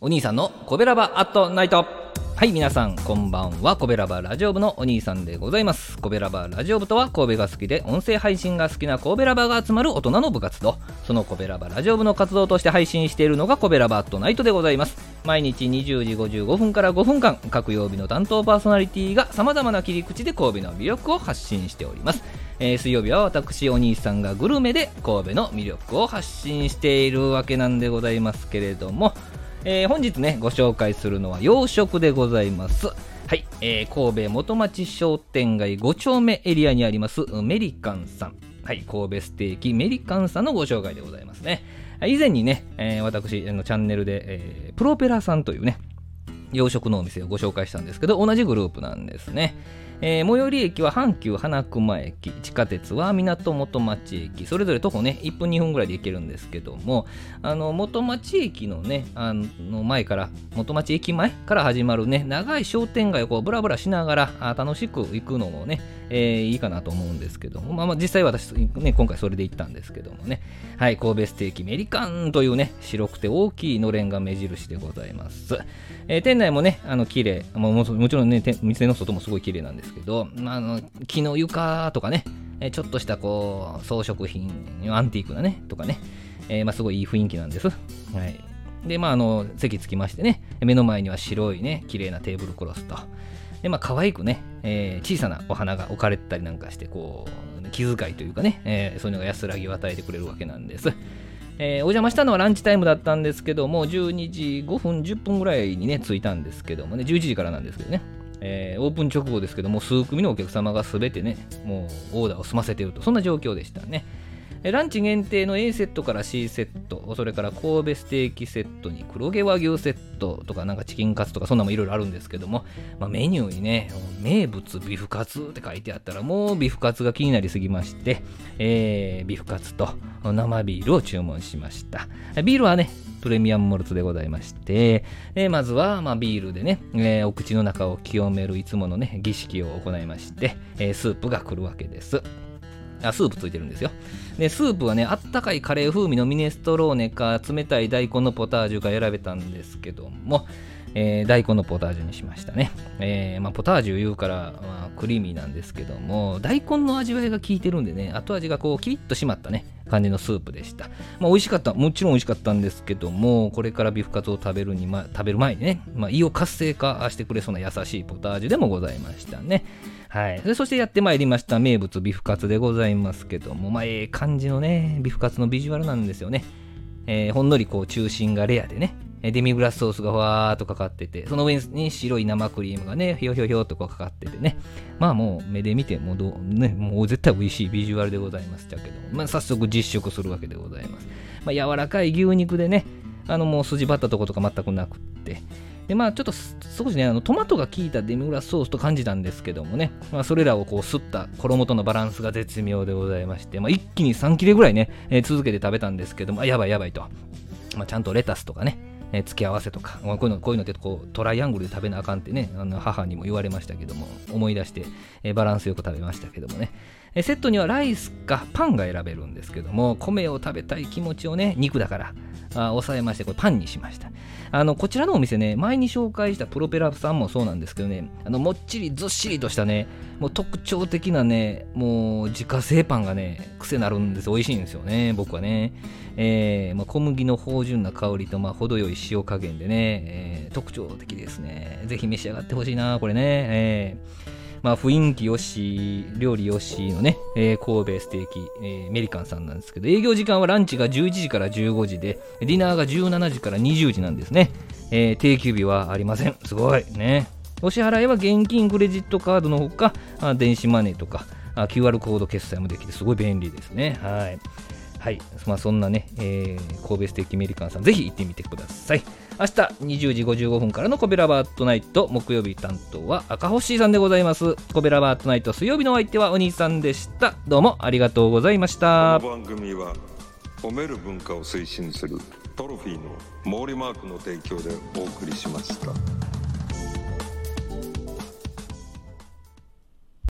お兄さんのコベラバアットナイト。はい皆さんこんばんは。コベラバラジオ部のお兄さんでございます。コベラバラジオ部とは神戸が好きで音声配信が好きな神戸ラバが集まる大人の部活動。そのコベラバラジオ部の活動として配信しているのがコベラバアットナイトでございます。毎日20時55分から5分間各曜日の担当パーソナリティがさまざまな切り口で神戸の魅力を発信しております。えー水曜日は私お兄さんがグルメで神戸の魅力を発信しているわけなんでございますけれども、えー本日ねご紹介するのは洋食でございます。はい、えー神戸元町商店街5丁目エリアにありますメリカンさん。はい神戸ステーキメリカンさんのご紹介でございますね。以前にね、えー私のチャンネルで、えープロペラさんというね洋食のお店をご紹介したんですけど同じグループなんですね、えー最寄り駅は阪急花熊駅。地下鉄は港元町駅。それぞれ徒歩ね1分2分ぐらいで行けるんですけどもあの元町駅のねあの前から元町駅前から始まるね長い商店街をこうブラブラしながらあ楽しく行くのもね、えーいいかなと思うんですけども、まあ、まあ実際私、ね、今回それで行ったんですけどもね。はい神戸ステーキメリカンというね白くて大きいのれんが目印でございます、えー店内もねあの綺麗。もうももちろんね店の外もすごい綺麗なんですけど、まあ、あの木の床とかねえちょっとしたこう装飾品アンティークなねとかね、えーまあ、すごいいい雰囲気なんです。はい。でまああの席つきましてね目の前には白いね綺麗なテーブルクロスと。でまあ可愛くね、えー小さなお花が置かれてたりなんかしてこう気遣いというかね、えーそういうのが安らぎを与えてくれるわけなんです。えーお邪魔したのはランチタイムだったんですけども、12時5分、10分ぐらいにね、着いたんですけどもね、11時からなんですけどね、えーオープン直後ですけども、数組のお客様がすべてね、もうオーダーを済ませていると、そんな状況でしたね。ランチ限定の A セットから C セット、それから神戸ステーキセットに黒毛和牛セットとか、なんかチキンカツとか、そんなもいろいろあるんですけども、まあ、メニューにね、名物ビフカツって書いてあったら、もうビフカツが気になりすぎまして、えービフカツと生ビールを注文しました。ビールはね、プレミアムモルツでございまして、えーまずは、まあ、ビールでね、えーお口の中を清めるいつものね、儀式を行いまして、えースープが来るわけです。あスープついてるんですよ。で、スープはね、あったかいカレー風味のミネストローネか、冷たい大根のポタージュか選べたんですけども、えー大根のポタージュにしましたね。えーまあ、ポタージュ言うから、まあ、クリーミーなんですけども、大根の味わいが効いてるんでね、後味がこう、キリッと締まったね、感じのスープでした。まあ、美味しかった、もちろん美味しかったんですけども、これからビフカツを食べるに、ま、食べる前にね、まあ、胃を活性化してくれそうな優しいポタージュでもございましたね。はい、そしてやってまいりました名物ビフカツでございますけども、まあ、ええ感じのね、ビフカツのビジュアルなんですよね。えーほんのりこう中心がレアでね、デミグラスソースがふわーっとかかってて、その上に白い生クリームがね、ひょひょひょっとかかっててね、まあもう目で見てもどう、ね、もう絶対美味しいビジュアルでございますだけど、まあ、早速実食するわけでございます。まあ、柔らかい牛肉でね、あのもう筋張ったとことか全くなくって、でまあちょっと少しねあのトマトが効いたデミグラスソースと感じたんですけどもね、まあ、それらをこう吸った衣とのバランスが絶妙でございまして、まあ、一気に3切れぐらいね、えー続けて食べたんですけどもあやばいやばいと、まあ、ちゃんとレタスとかねえー付け合わせとか、こういうのこういうのってこうトライアングルで食べなあかんってねあの母にも言われましたけども思い出して、えーバランスよく食べましたけどもね、セットにはライスかパンが選べるんですけども米を食べたい気持ちをね肉だからあ抑えましてこれパンにしました。あのこちらのお店ね前に紹介したプロペラさんもそうなんですけどねあのもっちりずっしりとしたねもう特徴的なねもう自家製パンがね癖なるんです。美味しいんですよね僕はね、えーまあ、小麦の芳醇な香りと、まあ、程よい塩加減でね、えー特徴的ですね。ぜひ召し上がってほしいなこれね、えー。まあ、雰囲気よし、料理よしのね、えー神戸ステーキ、えーメリカンさんなんですけど、営業時間はランチが11時から15時で、ディナーが17時から20時なんですね。えー定休日はありません。すごいね。お支払いは現金、クレジットカードのほか、あ電子マネーとか、あ QR コード決済もできて、すごい便利ですね。はい。はい。まあ、そんなね、えー神戸ステーキメリカンさん、ぜひ行ってみてください。明日20時55分からのコベラバートナイト、木曜日担当は赤星さんでございます。コベラバートナイト、水曜日のお相手はお兄さんでした。どうもありがとうございましたこ。の番組は褒める文化を推進するトロフィーの毛利マークの提供でお送りしました。